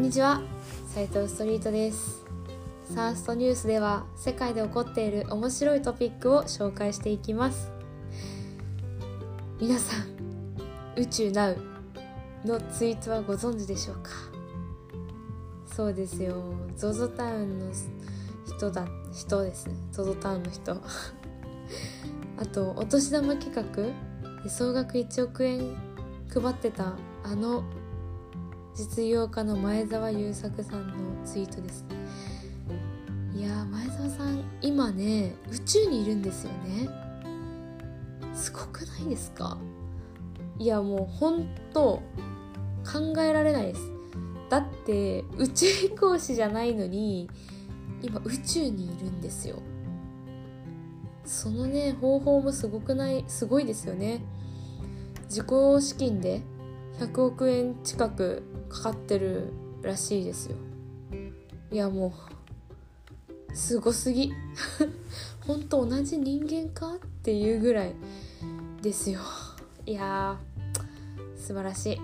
んにちは。斉藤ストリートです。サーストニュースでは世界で起こっている面白いトピックを紹介していきます。皆さん宇宙ナウのツイートはご存知でしょうか？そうですよ。ZOZO タウンの人だ人ですね。ZOZO タウンの人。あとお年玉企画。総額1億円配ってたあの実業家の前澤友作さんのツイートですいや前澤さん今ね宇宙にいるんですよね。すごくないですか？いやもう本当考えられないです。だって宇宙飛行士じゃないのに今宇宙にいるんですよ。そのね方法もすごくないすごいですよね。自己資金で100億円近くかかってるらしいですよ。いやもうすごすぎ。本当同じ人間かっていうぐらいですよ。いや素晴らしい。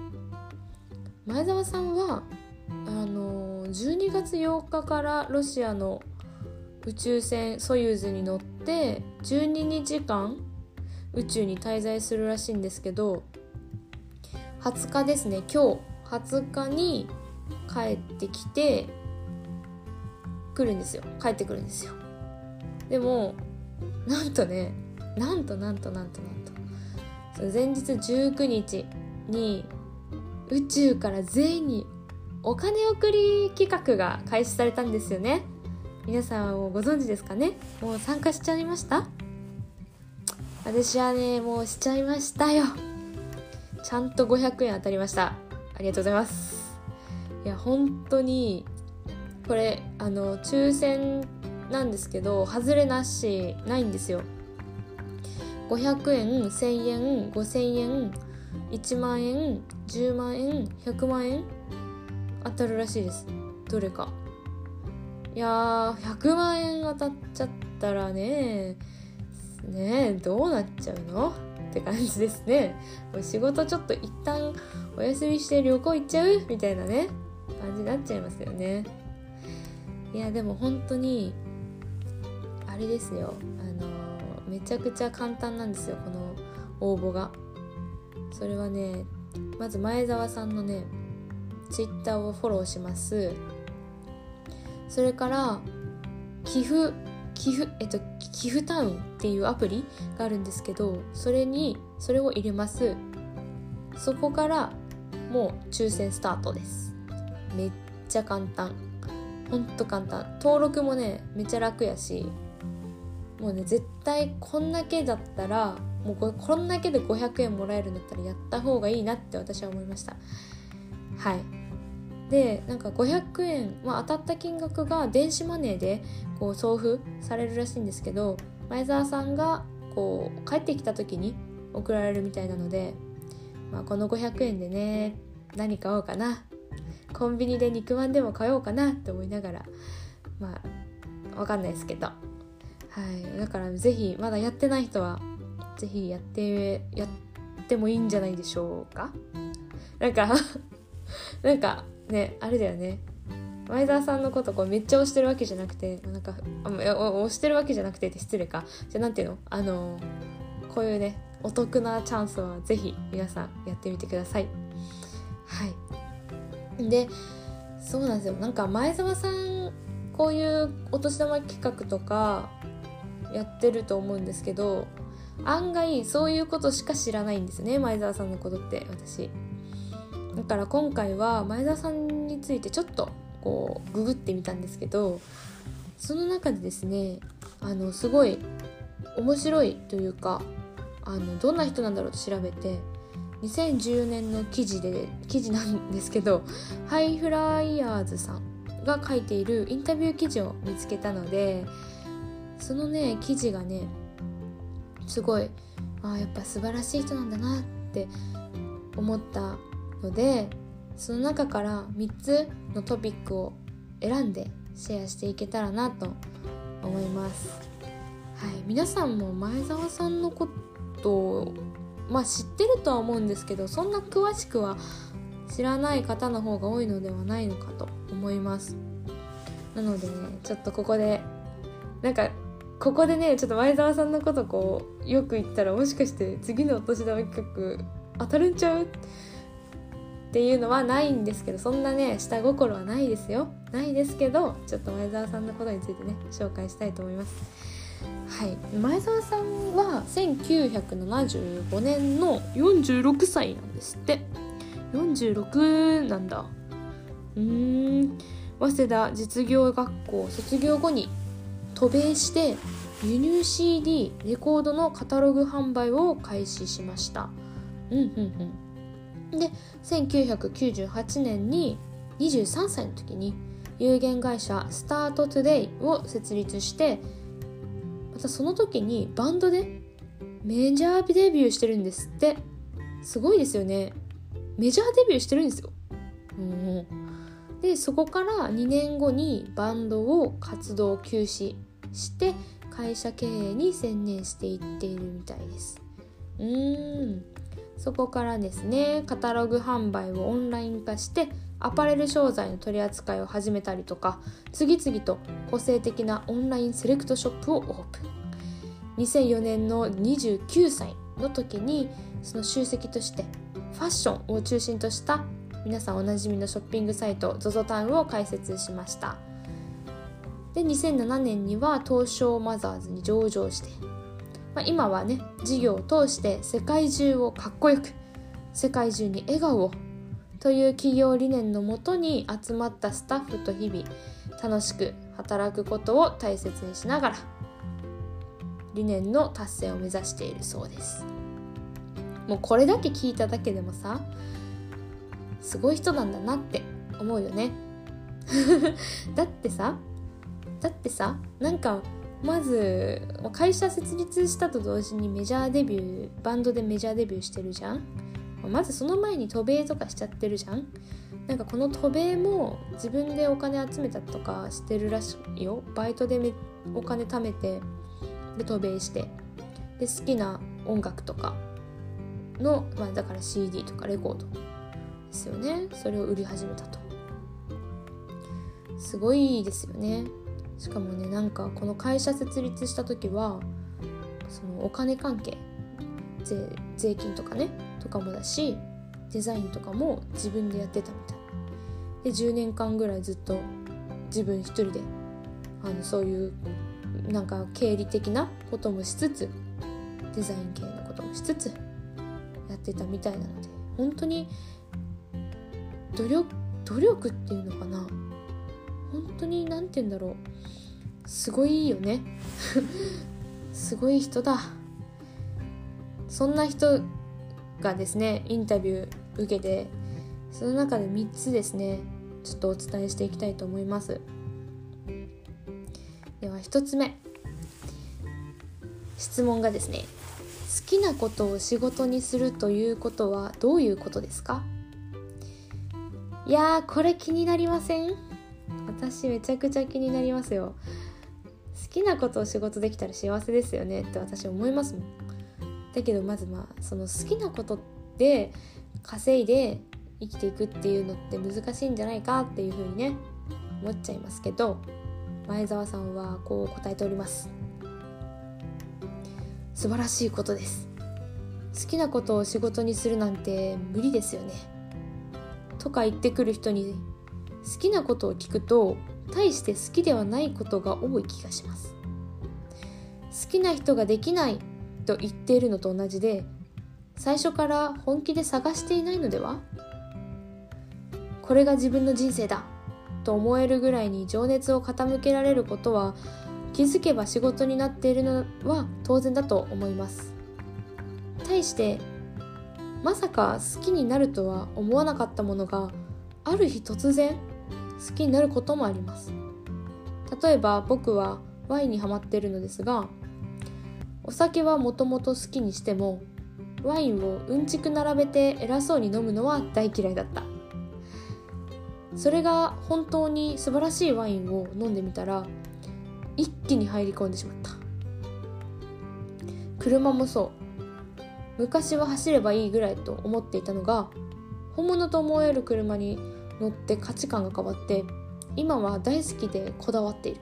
前澤さんはあの12月8日からロシアの宇宙船ソユーズに乗って12日間宇宙に滞在するらしいんですけど20日ですね。今日20日に帰ってきて来るんですよ。帰ってくるんですよ。でもなんとねなんとなんとなんとなんと。前日19日に宇宙から全員にお金送り企画が開始されたんですよね。皆さんをご存知ですかね？もう参加しちゃいました？私はねもうしちゃいましたよ。ちゃんと500円当たりました。ありがとうございます。いや本当にこれあの抽選なんですけど外れなしないんですよ。500円1000円5000円1万円10万円100万円当たるらしいです。どれか。いやー100万円当たっちゃったらねねどうなっちゃうの？って感じですね。仕事ちょっと一旦お休みして旅行行っちゃう？みたいなね。感じになっちゃいますよね。いやでも本当にあれですよ。あのめちゃくちゃ簡単なんですよ。この応募が。それはねまず前澤さんのねツイッターをフォローします。それから寄付。寄付えっと寄付タウンっていうアプリがあるんですけどそれにそれを入れます。そこからもう抽選スタートです。めっちゃ簡単。ほんと簡単。登録もねめっちゃ楽やしもうね絶対こんだけだったらもうここんだけで500円もらえるんだったらやった方がいいなって私は思いました。はい。でなんか500円、まあ、当たった金額が電子マネーでこう送付されるらしいんですけど前澤さんがこう帰ってきた時に送られるみたいなので、まあ、この500円でね何買おうかなコンビニで肉まんでも買おうかなって思いながらまあわかんないですけど。はい。だから是非まだやってない人は是非やってやってもいいんじゃないでしょうか。なんか なんかねあれだよね。前澤さんのことこうめっちゃ推してるわけじゃなくてなんか推してるわけじゃなくてって失礼か。じゃあなんていうの？あのこういうねお得なチャンスは是非皆さんやってみてください。はい。でそうなんですよ。なんか前澤さんこういうお年玉企画とかやってると思うんですけど案外そういうことしか知らないんですね前澤さんのことって私。だから今回は前澤さんについてちょっとこうググってみたんですけどその中でですねあのすごい面白いというかあのどんな人なんだろうと調べて2014年の記事で記事なんですけどハイフライヤーズさんが書いているインタビュー記事を見つけたのでそのね記事がねすごいあやっぱ素晴らしい人なんだなって思ったのでその中から3つのトピックを選んでシェアしていけたらなと思います。はい、皆さんも前澤さんのことまあ知ってるとは思うんですけどそんな詳しくは知らない方の方が多いのではないのかと思います。なのでねちょっとここでなんかここでねちょっと前澤さんのことこうよく言ったらもしかして次のお年玉企画当たるんちゃう？っていうのはないんですけどそんなね下心はないですよ。ないですけどちょっと前澤さんのことについてね紹介したいと思います。はい。前澤さんは1975年の46歳なんですって。46なんだ。うーん。早稲田実業学校卒業後に渡米して輸入 CD レコードのカタログ販売を開始しました。うんうんうん。で1998年に23歳の時に有限会社スタートトゥデイを設立してまたその時にバンドでメジャーデビューしてるんですって。すごいですよね。メジャーデビューしてるんですよ、うん、でそこから2年後にバンドを活動休止して会社経営に専念していっているみたいです。うん。そこからですねカタログ販売をオンライン化してアパレル商材の取り扱いを始めたりとか次々と個性的なオンラインセレクトショップをオープン。2004年の29歳の時にその集積としてファッションを中心とした皆さんおなじみのショッピングサイト ZOZO タウンを開設しました。で2007年には東証マザーズに上場して、まあ、今はね事業を通して世界中をかっこよく世界中に笑顔をという企業理念のもとに集まったスタッフと日々楽しく働くことを大切にしながら理念の達成を目指しているそうです。もうこれだけ聞いただけでもさすごい人なんだなって思うよね。だってさだってさなんかまず会社設立したと同時にメジャーデビューバンドでメジャーデビューしてるじゃん。まずその前に渡米とかしちゃってるじゃん。なんかこの渡米も自分でお金集めたとかしてるらしいよ。バイトでお金貯めてで渡米して。で好きな音楽とかの、まあ、だから CD とかレコードですよね。それを売り始めたと。すごいですよね。しかもねなんかこの会社設立した時はそのお金関係税税金とかねとかもだしデザインとかも自分でやってたみたい。で10年間ぐらいずっと自分一人であのそういうなんか経理的なこともしつつデザイン系のこともしつつやってたみたいなので本当に努力努力っていうのかな本当に何て言うんだろう。すごいよね。すごい人だ。そんな人がですねインタビュー受けてその中で3つですねちょっとお伝えしていきたいと思います。では1つ目。質問がですね好きなことを仕事にするということはどういうことですか？いやーこれ気になりません？私めちゃくちゃ気になりますよ。好きなことを仕事できたら幸せですよねって私思いますもん。だけどまずまあその好きなことで稼いで生きていくっていうのって難しいんじゃないかっていうふうにね思っちゃいますけど前澤さんはこう答えております。素晴らしいことです。好きなことを仕事にするなんて無理ですよね。とか言ってくる人に好きなことを聞くと大して好きではないことが多い気がします。好きな人ができないと言っているのと同じで最初から本気で探していないのでは？これが自分の人生だと思えるぐらいに情熱を傾けられることは気づけば仕事になっているのは当然だと思います。対してまさか好きになるとは思わなかったものがある日突然好きになることもあります。例えば僕はワインにハマっているのですがお酒はもともと好きにしてもワインをうんちく並べて偉そうに飲むのは大嫌いだった。それが本当に素晴らしいワインを飲んでみたら一気に入り込んでしまった。車もそう。昔は走ればいいぐらいと思っていたのが本物と思える車に乗って価値観が変わって今は大好きでこだわっている。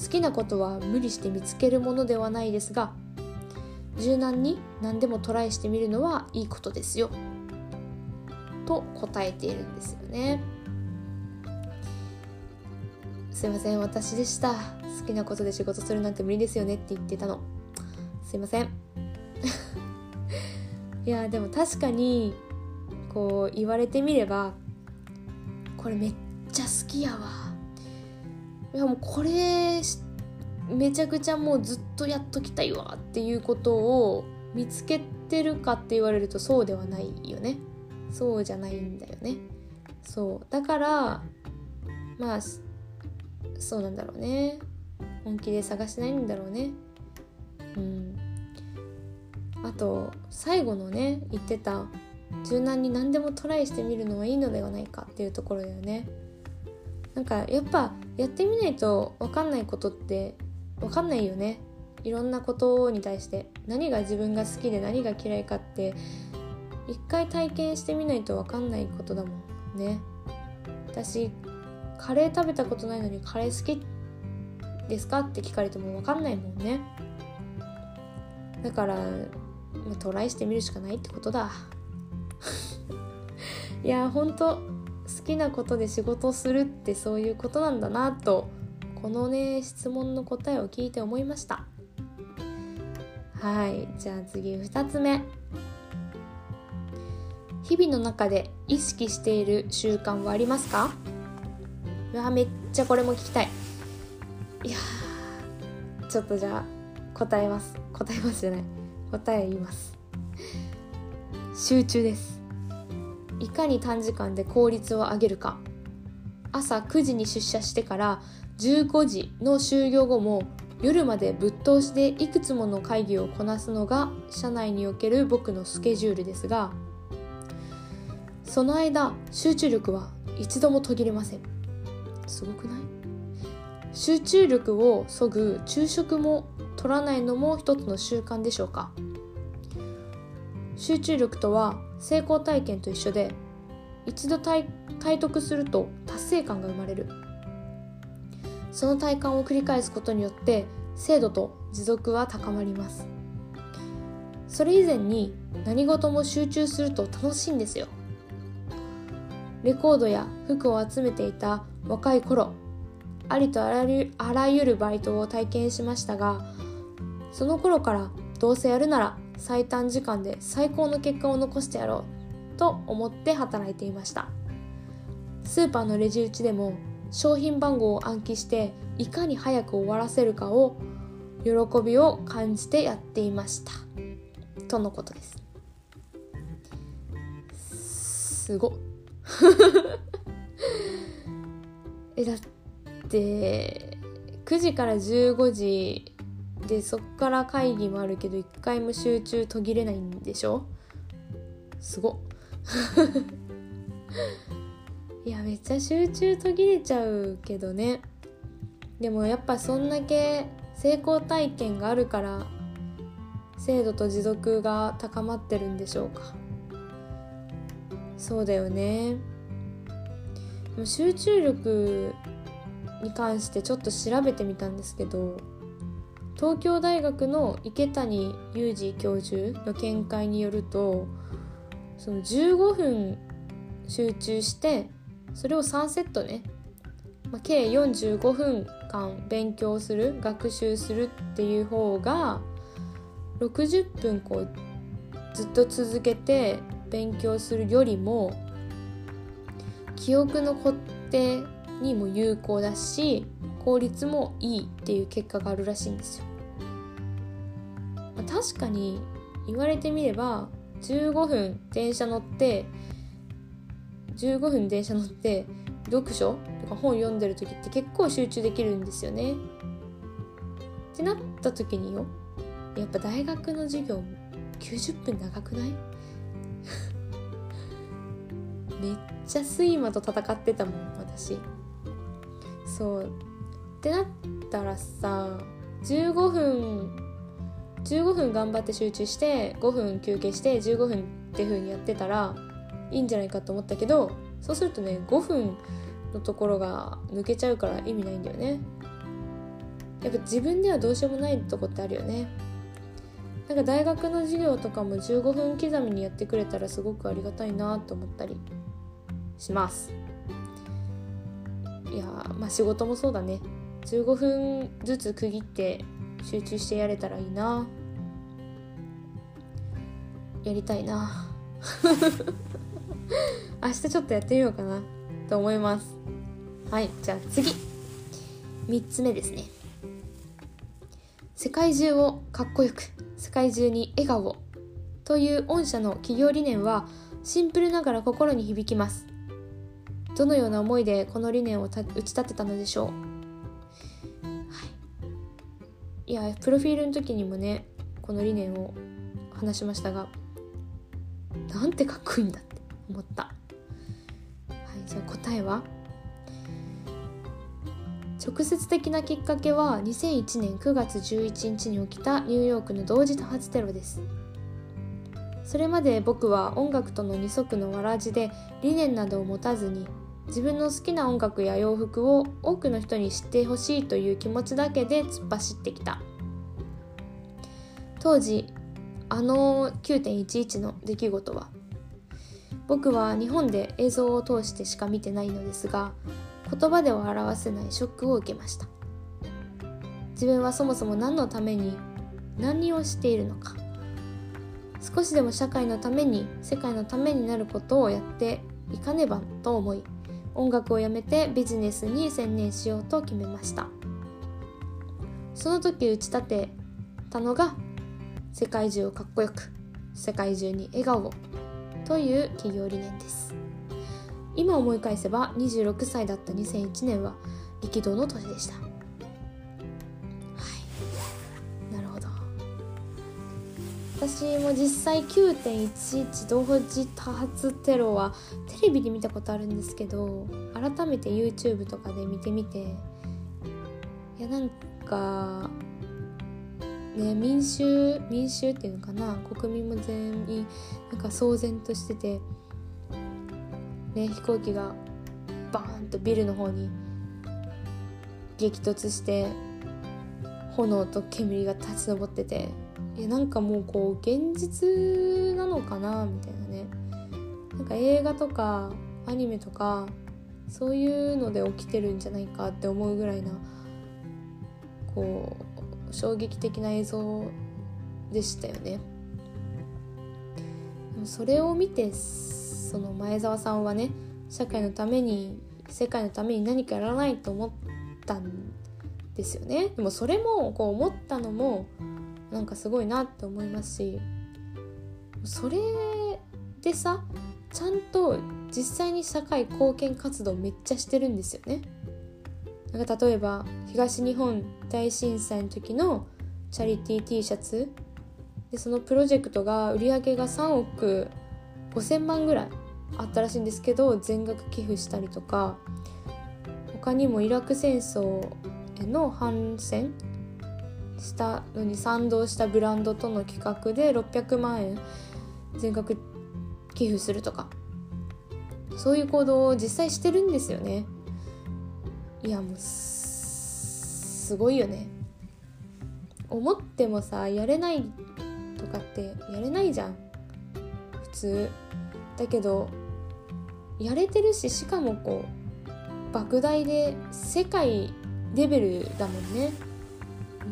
好きなことは無理して見つけるものではないですが柔軟に何でもトライしてみるのはいいことですよ。と答えているんですよね。すいません私でした。好きなことで仕事するなんて無理ですよねって言ってたの。すいません。いやでも確かにこう言われてみればこれめっちゃ好きやわ。いやもうこれめちゃくちゃもうずっとやっときたいわっていうことを見つけてるかって言われるとそうではないよね。そうじゃないんだよね。そう。だからまあそうなんだろうね。本気で探してないんだろうね。うん。あと最後のね言ってた柔軟に何でもトライしてみるのはいいのではないかっていうところだよね。なんかやっぱやってみないと分かんないことって分かんないよね。いろんなことに対して。何が自分が好きで何が嫌いかって。一回体験してみないと分かんないことだもんね。私カレー食べたことないのにカレー好きですかって聞かれても分かんないもんね。だから、まあ、トライしてみるしかないってことだ。いやほんと好きなことで仕事するってそういうことなんだなとこのね質問の答えを聞いて思いました。はいじゃあ次2つ目。日々の中で意識している習慣はありますか？うわめっちゃこれも聞きたい。いやちょっとじゃあ答えます。答えますじゃない。答え言います。集中です。いかに短時間で効率を上げるか。朝9時に出社してから15時の就業後も夜までぶっ通しでいくつもの会議をこなすのが社内における僕のスケジュールですがその間集中力は一度も途切れません。すごくない？集中力をそぐ昼食も取らないのも一つの習慣でしょうか。集中力とは成功体験と一緒で一度体得すると達成感が生まれる。その体感を繰り返すことによって精度と持続は高まります。それ以前に何事も集中すると楽しいんですよ。レコードや服を集めていた若い頃ありとあらゆあらゆるバイトを体験しましたがその頃からどうせやるなら最短時間で最高の結果を残してやろうと思って働いていました。スーパーのレジ打ちでも商品番号を暗記していかに早く終わらせるかを喜びを感じてやっていました。とのことです。すご。えだって9時から15時でそっから会議もあるけど一回も集中途切れないんでしょ？すご。いやめっちゃ集中途切れちゃうけどね。でもやっぱそんだけ成功体験があるから精度と持続が高まってるんでしょうか。そうだよね。集中力に関してちょっと調べてみたんですけど東京大学の池谷裕二教授の見解によるとその15分集中してそれを3セットね、まあ、計45分間勉強する学習するっていう方が60分こうずっと続けて勉強するよりも記憶の固定にも有効だし効率もいいっていう結果があるらしいんですよ。確かに言われてみれば15分電車乗って15分電車乗って読書とか本読んでる時って結構集中できるんですよね。ってなった時によやっぱ大学の授業90分長くない？めっちゃ睡魔と戦ってたもん私。そう。ってなったらさ15分15分頑張って集中して5分休憩して15分って風にやってたらいいんじゃないかと思ったけどそうするとね5分のところが抜けちゃうから意味ないんだよね。やっぱ自分ではどうしようもないとこってあるよね。なんか大学の授業とかも15分刻みにやってくれたらすごくありがたいなと思ったりします。いやまあ仕事もそうだね。15分ずつ区切って集中してやれたらいいな。やりたいな。明日ちょっとやってみようかな。と思います。はいじゃあ次。3つ目ですね。世界中をかっこよく世界中に笑顔を。という御社の企業理念はシンプルながら心に響きます。どのような思いでこの理念を打ち立てたのでしょう、い、やプロフィールの時にもねこの理念を話しましたがなんてかっこいいんだって思った、はい、じゃあ答えは？直接的なきっかけは2001年9月11日に起きたニューヨークの同時多発テロです。それまで僕は音楽との二足のわらじで理念などを持たずに自分の好きな音楽や洋服を多くの人に知ってほしいという気持ちだけで突っ走ってきた。当時あの9.11の出来事は僕は日本で映像を通してしか見てないのですが言葉では表せないショックを受けました。自分はそもそも何のために何をしているのか。少しでも社会のために世界のためになることをやっていかねばと思い音楽をやめてビジネスに専念しようと決めました。その時打ち立てたのが世界中をかっこよく世界中に笑顔をという企業理念です。今思い返せば26歳だった2001年は激動の年でした。私も実際9.11同時多発テロはテレビで見たことあるんですけど改めて YouTube とかで見てみていやなんかね民衆民衆っていうのかな国民も全員なんか騒然としててね飛行機がバーンとビルの方に激突して炎と煙が立ち上ってていやなんかもうこう現実なのかな？みたいなね。なんか映画とかアニメとかそういうので起きてるんじゃないかって思うぐらいなこう衝撃的な映像でしたよね。でもそれを見てその前澤さんはね社会のために世界のために何かやらないと思ったんですよね。でもそれもこう思ったのもなんかすごいなって思いますしそれでさちゃんと実際に社会貢献活動めっちゃしてるんですよね。なんか例えば東日本大震災の時のチャリティー T シャツでそのプロジェクトが売り上げが3億5,000万ぐらいあったらしいんですけど全額寄付したりとか他にもイラク戦争への反戦したのに賛同したブランドとの企画で600万円全額寄付するとか。そういう行動を実際してるんですよね。いやもうすごいよね。思ってもさやれないとかってやれないじゃん。普通。だけどやれてるししかもこう莫大で世界レベルだもんね。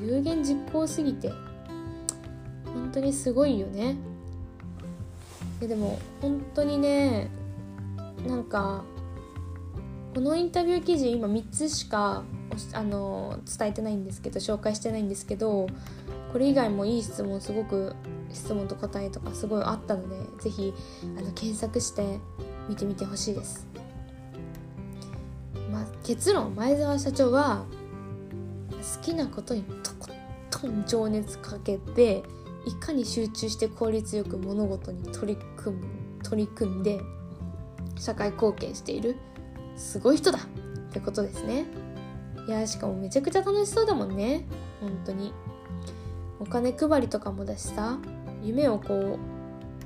有言実行すぎて本当にすごいよねいでも本当にねなんかこのインタビュー記事今3つしかあの伝えてないんですけど紹介してないんですけどこれ以外もいい質問すごく質問と答えとかすごいあったので是非検索して見てみてほしいです。まあ、結論前澤社長は好きなことにとことん情熱かけていかに集中して効率よく物事に取り組む取り組んで社会貢献しているすごい人だってことですね。いやしかもめちゃくちゃ楽しそうだもんね。本当に。お金配りとかもだしさ夢をこ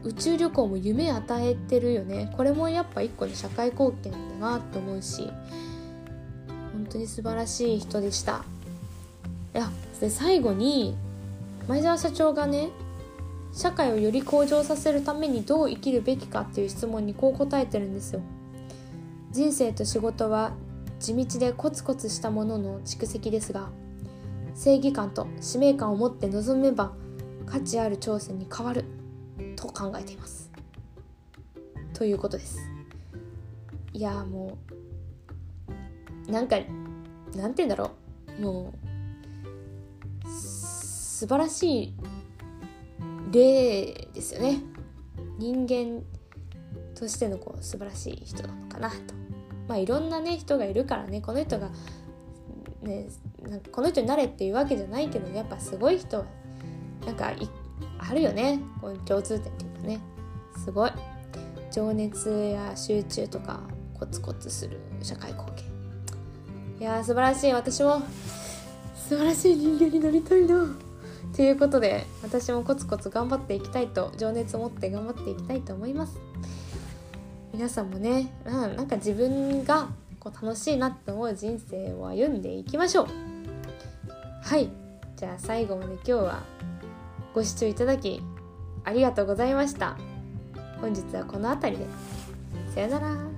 う宇宙旅行も夢与えてるよね。これもやっぱ一個の社会貢献だなと思うし本当に素晴らしい人でした。いやで最後に前澤社長がね社会をより向上させるためにどう生きるべきかっていう質問にこう答えてるんですよ。人生と仕事は地道でコツコツしたものの蓄積ですが正義感と使命感を持って臨めば価値ある挑戦に変わると考えています。ということです。いやもうなんかなんて言うんだろう。もう素晴らしい例ですよね。人間としてのこう素晴らしい人なのかなと。まあいろんなね人がいるからね。この人がねなんかこの人になれっていうわけじゃないけどやっぱすごい人はなんかあるよね。こう共通点っていうかね。すごい。情熱や集中とかコツコツする社会貢献。いやー素晴らしい。私も素晴らしい人間になりたいな。ということで私もコツコツ頑張っていきたいと情熱を持って頑張っていきたいと思います。皆さんもね、うん、なんか自分がこう楽しいなって思う人生を歩んでいきましょう。はい。じゃあ最後まで今日はご視聴いただきありがとうございました。本日はこの辺りで。さよなら。